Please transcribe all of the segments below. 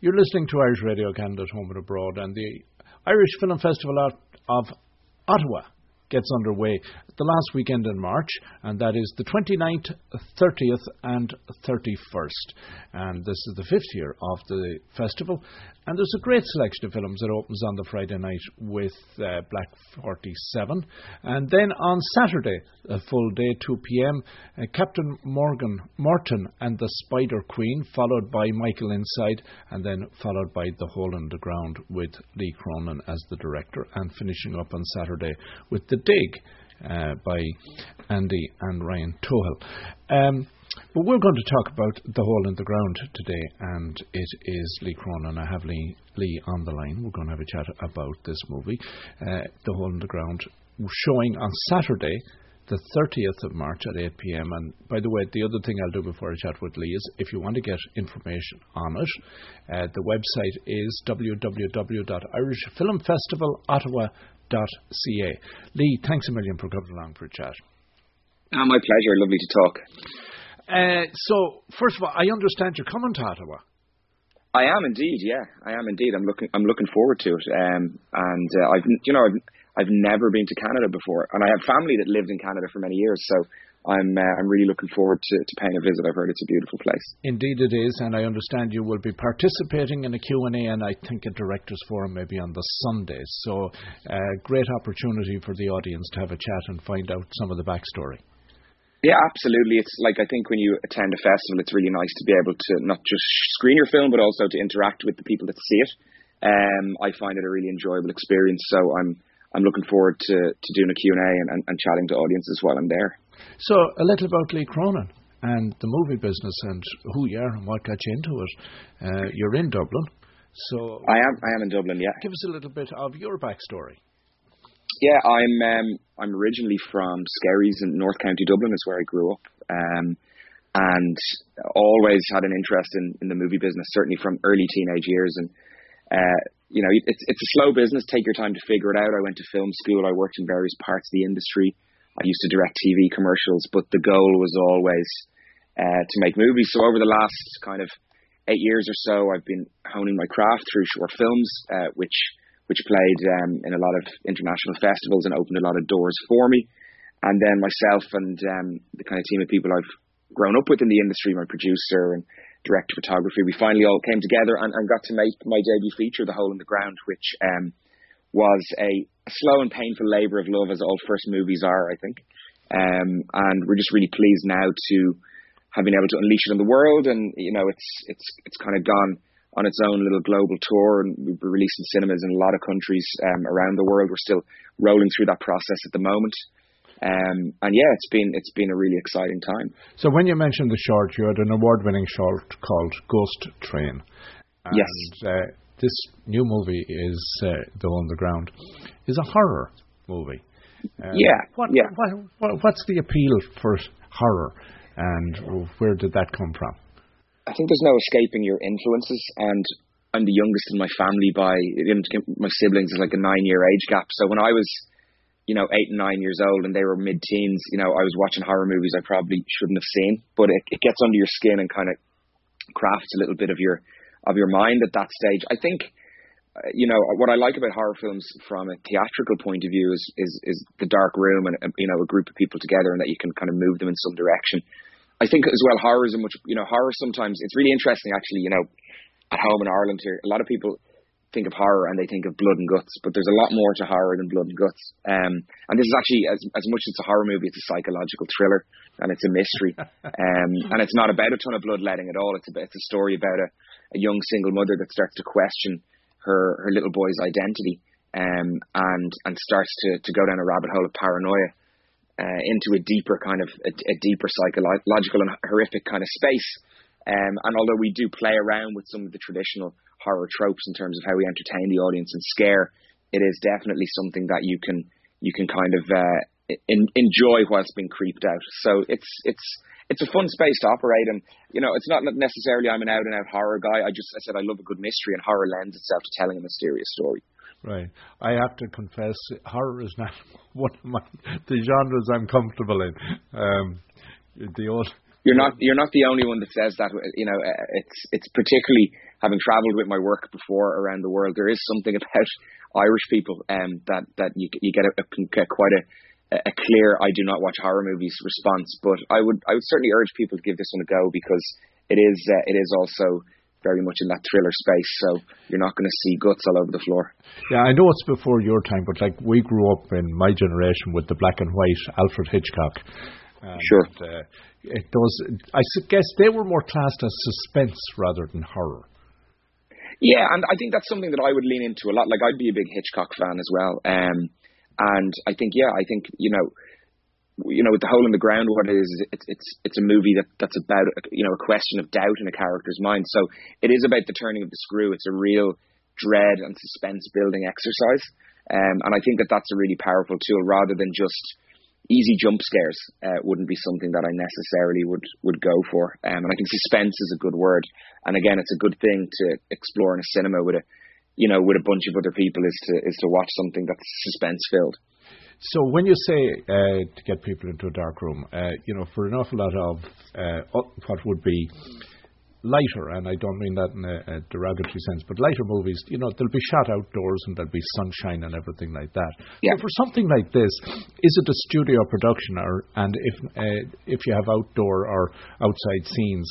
You're listening to Irish Radio Canada Home and Abroad and the Irish Film Festival of Ottawa gets underway the last weekend in March, and that is the 29th, 30th, and 31st. And this is the fifth year of the festival. And there's a great selection of films that opens on the Friday night with uh, Black 47. And then on Saturday, a full day, 2 p.m., uh, Captain Morgan Morten and the Spider Queen, followed by Michael Inside, and then followed by The Hole in the Ground with Lee Cronin as the director, and finishing up on Saturday with The Dig uh, by Andy and Ryan Tohill. Um, but we're going to talk about The Hole in the Ground today, and it is Lee Cronin. I have Lee, Lee on the line. We're going to have a chat about this movie, uh, The Hole in the Ground, showing on Saturday, the 30th of March at 8 pm. And by the way, the other thing I'll do before I chat with Lee is if you want to get information on it, uh, the website is www.irishfilmfestivalottawa.com ca. Lee, thanks a million for coming along for a chat. Oh, my pleasure. Lovely to talk. Uh, so, first of all, I understand you're coming to Ottawa. I am indeed. Yeah, I am indeed. I'm looking. I'm looking forward to it. Um, and uh, I've, you know, I've, I've never been to Canada before, and I have family that lived in Canada for many years. So I'm uh, I'm really looking forward to, to paying a visit. I've heard it's a beautiful place. Indeed, it is, and I understand you will be participating in a Q and A, and I think a directors forum maybe on the Sundays. So, uh, great opportunity for the audience to have a chat and find out some of the backstory. Yeah, absolutely. It's like I think when you attend a festival, it's really nice to be able to not just screen your film, but also to interact with the people that see it. Um, I find it a really enjoyable experience. So I'm I'm looking forward to, to doing a Q and and, and chatting to audiences while I'm there. So, a little about Lee Cronin and the movie business and who you are and what got you into it. Uh, you're in Dublin. So I am. I am in Dublin. Yeah. Give us a little bit of your backstory. Yeah, I'm. Um, I'm originally from Skerries in North County Dublin. Is where I grew up, um, and always had an interest in, in the movie business. Certainly from early teenage years, and uh, you know, it's it's a slow business. Take your time to figure it out. I went to film school. I worked in various parts of the industry. I used to direct TV commercials, but the goal was always uh, to make movies. So over the last kind of eight years or so, I've been honing my craft through short films, uh, which which played um, in a lot of international festivals and opened a lot of doors for me. And then myself and um, the kind of team of people I've grown up with in the industry, my producer and director of photography, we finally all came together and, and got to make my debut feature, The Hole in the Ground, which um, was a slow and painful labour of love, as all first movies are, I think. Um, and we're just really pleased now to have been able to unleash it on the world. And you know, it's it's it's kind of gone on its own little global tour, and we've been released in cinemas in a lot of countries um, around the world. We're still rolling through that process at the moment. Um, and yeah, it's been it's been a really exciting time. So when you mentioned the short, you had an award-winning short called Ghost Train. And, yes. Uh, this new movie is uh, The Hole in the Ground is a horror movie. Um, yeah. What, yeah. What, what, what's the appeal for horror, and where did that come from? I think there's no escaping your influences, and I'm the youngest in my family by my siblings is like a nine year age gap. So when I was, you know, eight and nine years old, and they were mid teens, you know, I was watching horror movies I probably shouldn't have seen, but it, it gets under your skin and kind of crafts a little bit of your of your mind at that stage. I think uh, you know what I like about horror films from a theatrical point of view is is, is the dark room and you know a group of people together and that you can kind of move them in some direction. I think as well horror is a much you know horror sometimes it's really interesting actually you know at home in Ireland here a lot of people think of horror and they think of blood and guts but there's a lot more to horror than blood and guts. Um, and this is actually as as much as it's a horror movie it's a psychological thriller and it's a mystery. Um, and it's not about a ton of bloodletting at all. It's a it's a story about a a young single mother that starts to question her her little boy's identity um, and and starts to to go down a rabbit hole of paranoia uh, into a deeper kind of a, a, deeper psychological and horrific kind of space. Um, and although we do play around with some of the traditional horror tropes in terms of how we entertain the audience and scare, it is definitely something that you can you can kind of uh, in, enjoy whilst being creeped out. So it's it's it's a fun space to operate and you know it's not necessarily I'm an out and out horror guy. I just I said I love a good mystery and horror lends itself to telling a mysterious story. Right. I have to confess horror is not one of my the genres I'm comfortable in. Um, the old you're not you're not the only one that says that. You know, it's it's particularly having travelled with my work before around the world. There is something about Irish people um, that that you you get a, a get quite a a clear I do not watch horror movies response. But I would I would certainly urge people to give this one a go because it is uh, it is also very much in that thriller space. So you're not going to see guts all over the floor. Yeah, I know it's before your time, but like we grew up in my generation with the black and white Alfred Hitchcock. And, sure. Uh, it does. I guess they were more classed as suspense rather than horror. Yeah, and I think that's something that I would lean into a lot. Like I'd be a big Hitchcock fan as well. Um, and I think, yeah, I think you know, you know, with the hole in the ground, what it is, it's it's it's a movie that that's about you know a question of doubt in a character's mind. So it is about the turning of the screw. It's a real dread and suspense building exercise. Um, and I think that that's a really powerful tool rather than just easy jump scares uh, wouldn't be something that I necessarily would would go for. Um, and I think suspense is a good word. And again, it's a good thing to explore in a cinema with a you know with a bunch of other people is to is to watch something that's suspense filled. So when you say uh, to get people into a dark room, uh, you know, for an awful lot of uh, what would be lighter, and I don't mean that in a, a, derogatory sense, but lighter movies, you know, they'll be shot outdoors and there'll be sunshine and everything like that. Yeah. So for something like this, is it a studio production, or and if uh, if you have outdoor or outside scenes,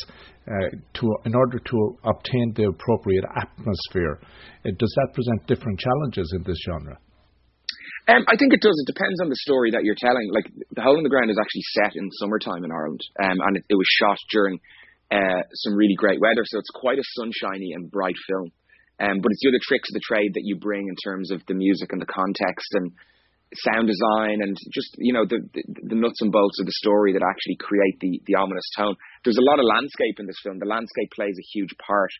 uh, to in order to obtain the appropriate atmosphere, uh, does that present different challenges in this genre? Um, I think it does. It depends on the story that you're telling. Like the Hole in the Ground is actually set in summertime in Ireland, um, and it, it was shot during uh, some really great weather. So it's quite a sunshiny and bright film. Um, but it's the other tricks of the trade that you bring in terms of the music and the context and sound design and just you know the, the, the nuts and bolts of the story that actually create the the ominous tone. There's a lot of landscape in this film. The landscape plays a huge part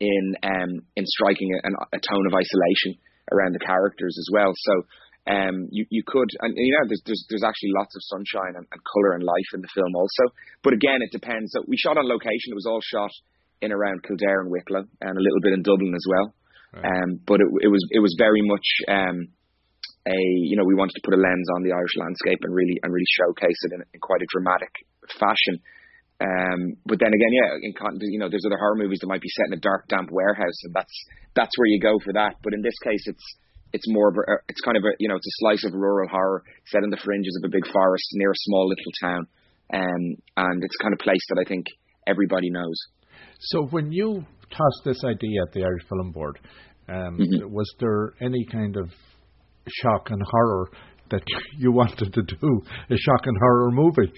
in um, in striking a, a tone of isolation around the characters as well. So um, you you could and you know there's there's, there's actually lots of sunshine and, and color and life in the film also. But again, it depends. So we shot on location. It was all shot in around Kildare and Wicklow and a little bit in Dublin as well. Right. Um, but it, it was it was very much um, a you know we wanted to put a lens on the Irish landscape and really and really showcase it in, in quite a dramatic fashion. Um, but then again, yeah, in you know, there's other horror movies that might be set in a dark, damp warehouse, and that's that's where you go for that. But in this case, it's it's more of a, it's kind of a, you know, it's a slice of rural horror set in the fringes of a big forest near a small little town. Um, and it's kind of place that I think everybody knows. So when you tossed this idea at the Irish Film Board, um, mm-hmm. was there any kind of shock and horror that you wanted to do a shock and horror movie?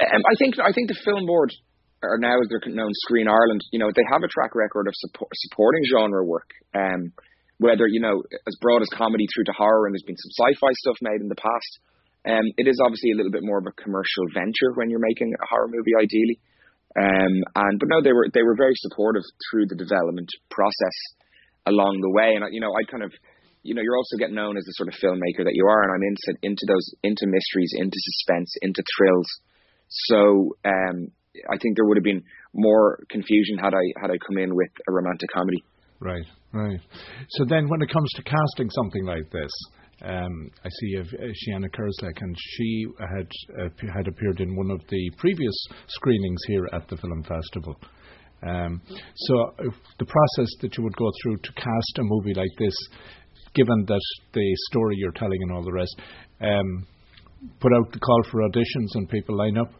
Um, I think I think the film board, or now as they're known, Screen Ireland, you know, they have a track record of support, supporting genre work. Um, whether you know as broad as comedy through to horror, and there's been some sci-fi stuff made in the past. Um, it is obviously a little bit more of a commercial venture when you're making a horror movie, ideally. Um, and but no, they were they were very supportive through the development process along the way. And you know, I kind of, you know, you're also getting known as the sort of filmmaker that you are, and I'm into into those into mysteries, into suspense, into thrills. So um, I think there would have been more confusion had I had I come in with a romantic comedy. Right, right. So then, when it comes to casting something like this, um, I see have uh, Seána and she had uh, had appeared in one of the previous screenings here at the film festival. Um, so, the process that you would go through to cast a movie like this, given that the story you're telling and all the rest, um, put out the call for auditions and people line up.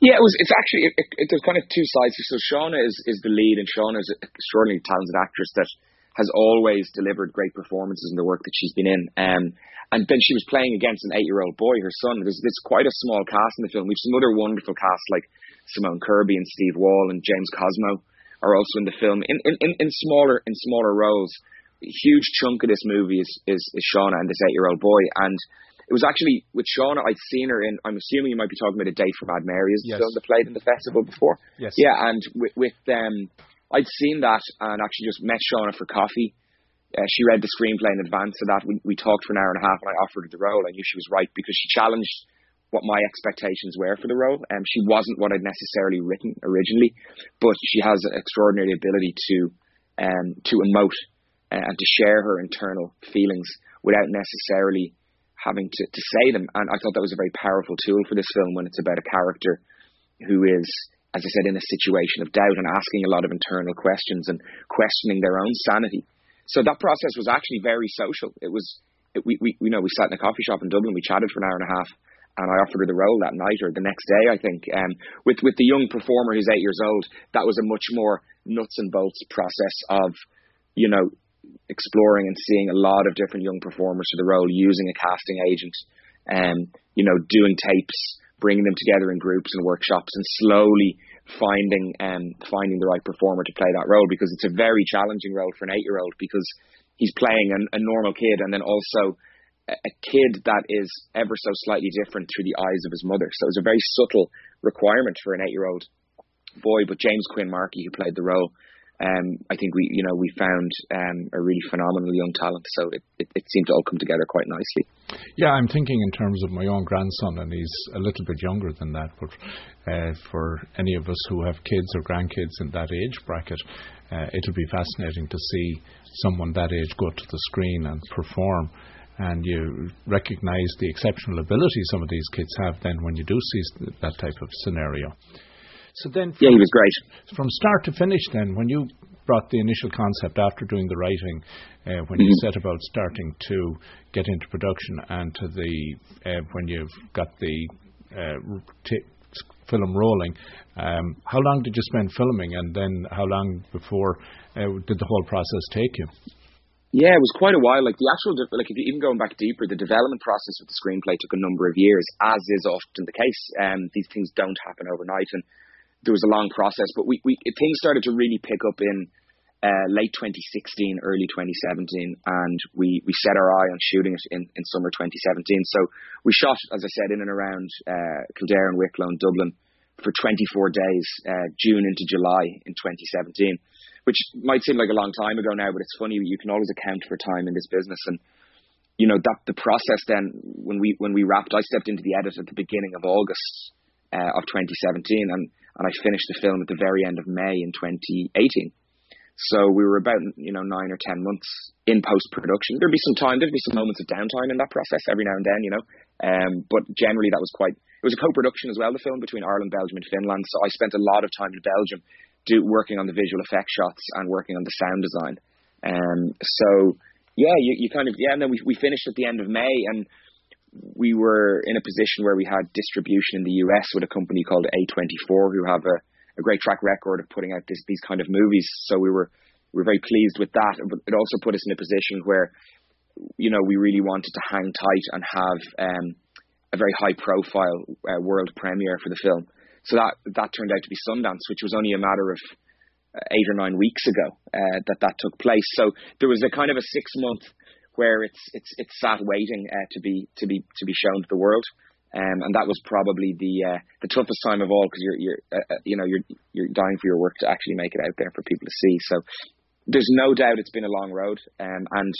Yeah, it was. It's actually it, it, there's kind of two sides. So Seána is is the lead, and Seána is an extraordinarily talented actress that has always delivered great performances in the work that she's been in. Um, and then she was playing against an eight-year-old boy, her son. There's, there's quite a small cast in the film. We've some other wonderful casts like Simone Kirby and Steve Wall and James Cosmo are also in the film in, in, in, in smaller in smaller roles. A huge chunk of this movie is, is, is Seána and this eight-year-old boy, and it was actually with Seána. I'd seen her in. I'm assuming you might be talking about a date from Mad Mary, is the yes. film that played in the festival before. Yes. Yeah, and with, with um, I'd seen that and actually just met Seána for coffee. Uh, she read the screenplay in advance of that. We, we talked for an hour and a half, and I offered her the role. I knew she was right because she challenged what my expectations were for the role. Um, she wasn't what I'd necessarily written originally, but she has an extraordinary ability to um, to emote uh, and to share her internal feelings without necessarily having to, to say them. And I thought that was a very powerful tool for this film when it's about a character who is, as I said, in a situation of doubt and asking a lot of internal questions and questioning their own sanity. So that process was actually very social. It was, it, we, we, you know, we sat in a coffee shop in Dublin. We chatted for an hour and a half, and I offered her the role that night or the next day, I think. Um, with with the young performer who's eight years old, that was a much more nuts and bolts process of, you know, exploring and seeing a lot of different young performers for the role, using a casting agent, um, you know, doing tapes, bringing them together in groups and workshops, and slowly finding um, finding the right performer to play that role because it's a very challenging role for an eight year old because he's playing an, a normal kid and then also a, a kid that is ever so slightly different through the eyes of his mother. So it's a very subtle requirement for an eight year old boy. But James Quinn Markey, who played the role, um, I think we, you know, we found um, a really phenomenal young talent. So it, it, it, seemed to all come together quite nicely. Yeah, I'm thinking in terms of my own grandson, and he's a little bit younger than that. But uh, for any of us who have kids or grandkids in that age bracket, uh, it'll be fascinating to see someone that age go to the screen and perform. And you recognize the exceptional ability some of these kids have then when you do see that type of scenario. So then, yeah, he was great from start to finish. Then, when you brought the initial concept after doing the writing, uh, when mm-hmm. you set about starting to get into production, and to the uh, when you've got the uh, t- film rolling, um, how long did you spend filming, and then how long before uh, did the whole process take you? Yeah, it was quite a while. Like the actual, like if you even going back deeper, the development process of the screenplay took a number of years, as is often the case. Um, these things don't happen overnight, and there was a long process. But we, we things started to really pick up in uh, late 2016, early 2017, and we, we set our eye on shooting it in, in summer 2017. So we shot, as I said, in and around uh, Kildare and Wicklow and Dublin for 24 days, uh, June into July in 2017 which might seem like a long time ago now, but it's funny you can always account for time in this business. And you know that the process then when we when we wrapped, I stepped into the edit at the beginning of August uh, of 2017, and and I finished the film at the very end of May in 2018. So we were about you know nine or ten months in post production. There'd be some time, there'd be some moments of downtime in that process every now and then, you know. Um, but generally that was quite. It was a co-production as well, the film between Ireland, Belgium, and Finland. So I spent a lot of time in Belgium do working on the visual effect shots and working on the sound design. Um, so yeah, you, you kind of yeah, and then we we finished at the end of May and we were in a position where we had distribution in the US with a company called A24 who have a, a great track record of putting out this, these kind of movies. So we were we were very pleased with that. But it also put us in a position where you know we really wanted to hang tight and have um, a very high profile uh, world premiere for the film. So that that turned out to be Sundance, which was only a matter of uh, eight or nine weeks ago uh, that that took place. So there was a kind of a six month where it's it's it's sat waiting uh, to be to be to be shown to the world. Um, and that was probably the uh, the toughest time of all because you're you're uh, uh, you know you're you're dying for your work to actually make it out there for people to see. So there's no doubt it's been a long road, um, and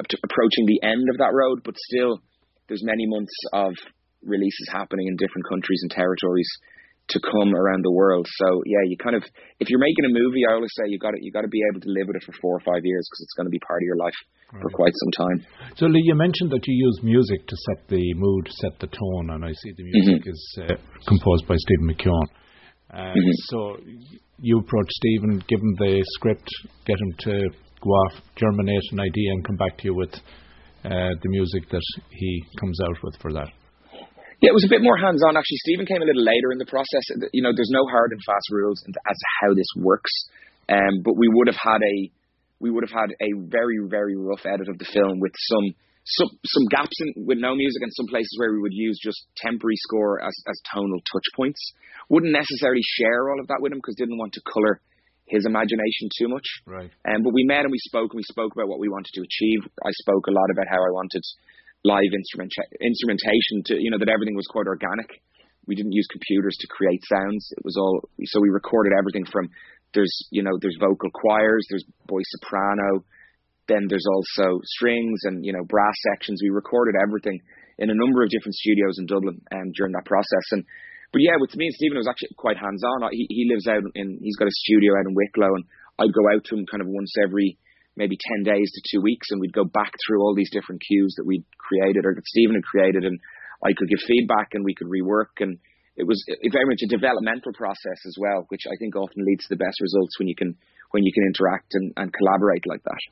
approaching the end of that road, but still there's many months of releases happening in different countries and territories to come around the world. So yeah, you kind of if you're making a movie, I always say you got to you got to be able to live with it for four or five years because it's going to be part of your life right. for quite some time. So Lee, you mentioned that you use music to set the mood, set the tone, and I see the music mm-hmm. is uh, composed by Stephen McKeown. Uh, mm-hmm. So you approach Stephen, give him the script, get him to go off, germinate an idea, and come back to you with uh, the music that he comes out with for that. Yeah, it was a bit more hands-on. Actually, Stephen came a little later in the process. You know, there's no hard and fast rules as to how this works. Um, but we would have had a we would have had a very very rough edit of the film with some some some gaps in with no music and some places where we would use just temporary score as as tonal touch points. Wouldn't necessarily share all of that with him because didn't want to color his imagination too much. Right. Um, but we met and we spoke and we spoke about what we wanted to achieve. I spoke a lot about how I wanted live instrument instrumentation to you know that everything was quite organic. We didn't use computers to create sounds. It was all so we recorded everything from there's you know there's vocal choirs, there's boy soprano, then there's also strings and you know brass sections. We recorded everything in a number of different studios in Dublin um, during that process. And but yeah, with me and Stephen, it was actually quite hands on. He he lives out in he's got a studio out in Wicklow, and I'd go out to him kind of once every maybe 10 days to two weeks and we'd go back through all these different cues that we'd created or that Stephen had created and I could give feedback and we could rework and it was very much a developmental process as well, which I think often leads to the best results when you can when you can interact and, and collaborate like that.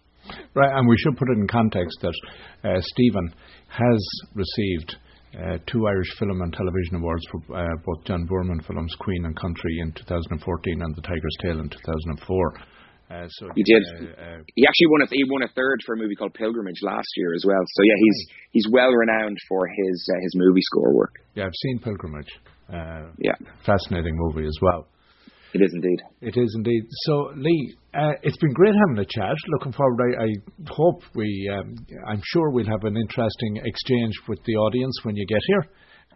Right, and we should put it in context that uh, Stephen has received uh, two Irish Film and Television Awards for uh, both John Boorman films, Queen and Country in 2014 and The Tiger's Tail in 2004. Uh, so he did. Uh, uh, he actually won a he won a third for a movie called Pilgrimage last year as well. So yeah, he's he's well renowned for his uh, his movie score work. Yeah, I've seen Pilgrimage. Uh, yeah, fascinating movie as well. It is indeed. It is indeed. So, Lee, uh, it's been great having a chat. Looking forward. I, I hope we. Um, I'm sure we'll have an interesting exchange with the audience when you get here.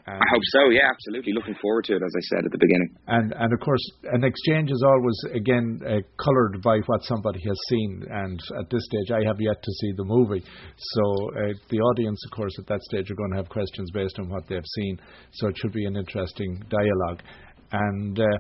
I hope so. Yeah, absolutely. Looking forward to it, as I said at the beginning. And and of course, an exchange is always again uh, coloured by what somebody has seen. And at this stage, I have yet to see the movie, so uh, the audience, of course, at that stage are going to have questions based on what they've seen. So it should be an interesting dialogue. And uh,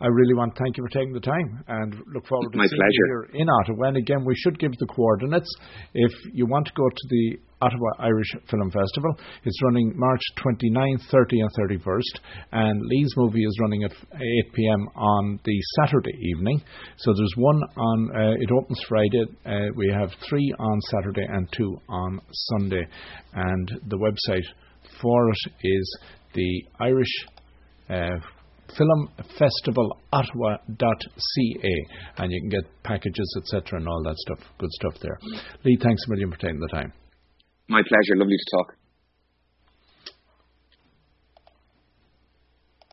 I really want to thank you for taking the time and look forward to My seeing pleasure. you here in Ottawa. And again, we should give the coordinates. If you want to go to the Ottawa Irish Film Festival, it's running March 29, 30, and 31st. And Lee's movie is running at 8 p.m. on the Saturday evening. So there's one on, uh, it opens Friday. Uh, we have three on Saturday and two on Sunday. And the website for it is the Irish. Uh, Film Festival filmfestivalottawa.ca and you can get packages, etc., and all that stuff. Good stuff there. Lee, thanks a million for taking the time. My pleasure. Lovely to talk.